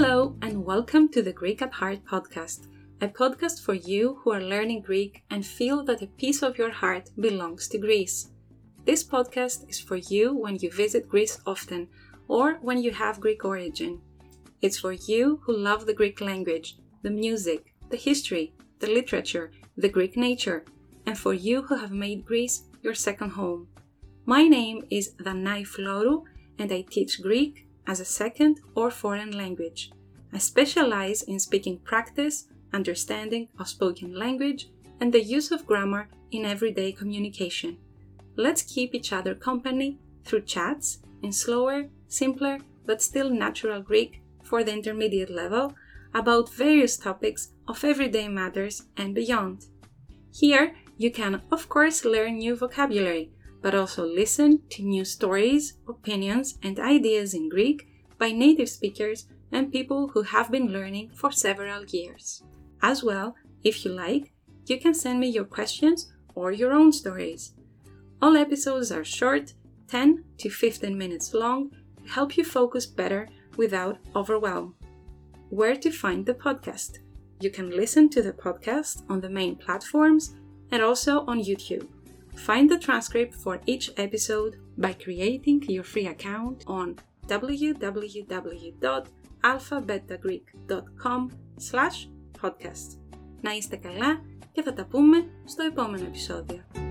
Hello, and welcome to the Greek at Heart podcast, a podcast for you who are learning Greek and feel that a piece of your heart belongs to Greece. This podcast is for you when you visit Greece often or when you have Greek origin. It's for you who love the Greek language, the music, the history, the literature, the Greek nature, and for you who have made Greece your second home. My name is Danai Florou and I teach Greek as a second or foreign language. I specialize in speaking practice, understanding of spoken language, and the use of grammar in everyday communication. Let's keep each other company through chats in slower, simpler, but still natural Greek for the intermediate level about various topics of everyday matters and beyond. Here, you can, of course, learn new vocabulary but also listen to new stories, opinions, and ideas in Greek by native speakers and people who have been learning for several years. As well, if you like, you can send me your questions or your own stories. All episodes are short, 10 to 15 minutes long, to help you focus better without overwhelm. Where to find the podcast? You can listen to the podcast on the main platforms and also on YouTube. Find the transcript for each episode by creating your free account on www.alphabetagreek.com podcast. Να είστε καλά και θα τα πούμε στο επόμενο επεισόδιο.